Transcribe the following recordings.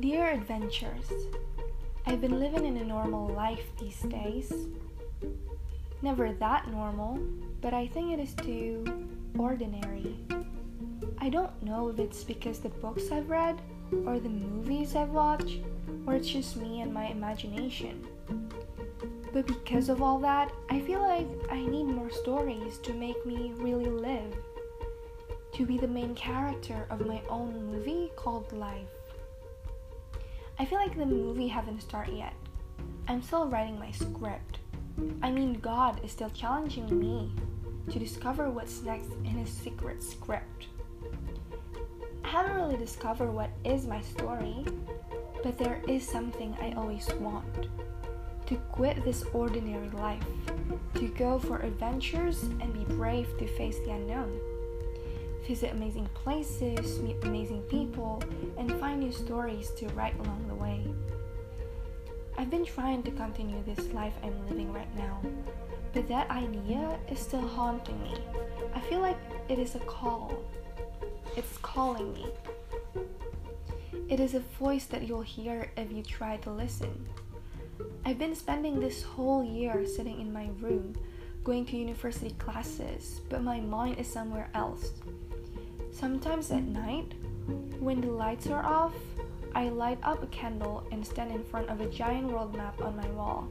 Dear Adventures, I've been living in a normal life these days. Never that normal, but I think it is too ordinary. I don't know if it's because the books I've read, or the movies I've watched, or it's just me and my imagination. But because of all that, I feel like I need more stories to make me really live. To be the main character of my own movie called Life. I feel like the movie haven't started yet. I'm still writing my script. I mean, God is still challenging me to discover what's next in his secret script. I haven't really discovered what is my story, but there is something I always want to quit this ordinary life, to go for adventures and be brave to face the unknown visit amazing places, meet amazing people, and find new stories to write along the way. I've been trying to continue this life I'm living right now, but that idea is still haunting me. I feel like it is a call. It's calling me. It is a voice that you'll hear if you try to listen. I've been spending this whole year sitting in my room, going to university classes, but my mind is somewhere else. Sometimes at night, when the lights are off, I light up a candle and stand in front of a giant world map on my wall,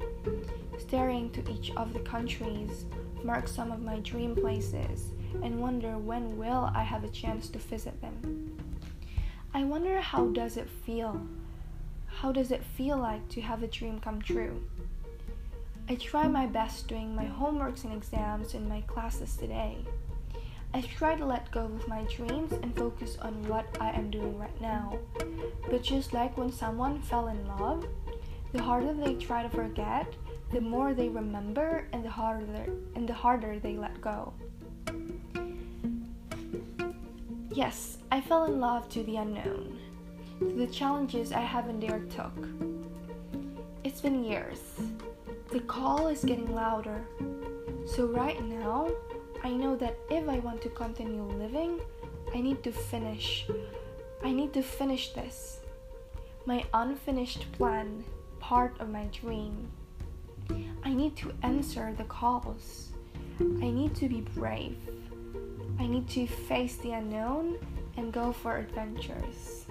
staring to each of the countries, mark some of my dream places, and wonder when will I have a chance to visit them. I wonder how does it feel? How does it feel like to have a dream come true? I try my best doing my homeworks and exams in my classes today. I try to let go of my dreams and focus on what I am doing right now. But just like when someone fell in love, the harder they try to forget, the more they remember and the harder and the harder they let go. Yes, I fell in love to the unknown, to the challenges I haven't dared took. It's been years. The call is getting louder. So right now, I know that if I want to continue living, I need to finish. I need to finish this. My unfinished plan, part of my dream. I need to answer the calls. I need to be brave. I need to face the unknown and go for adventures.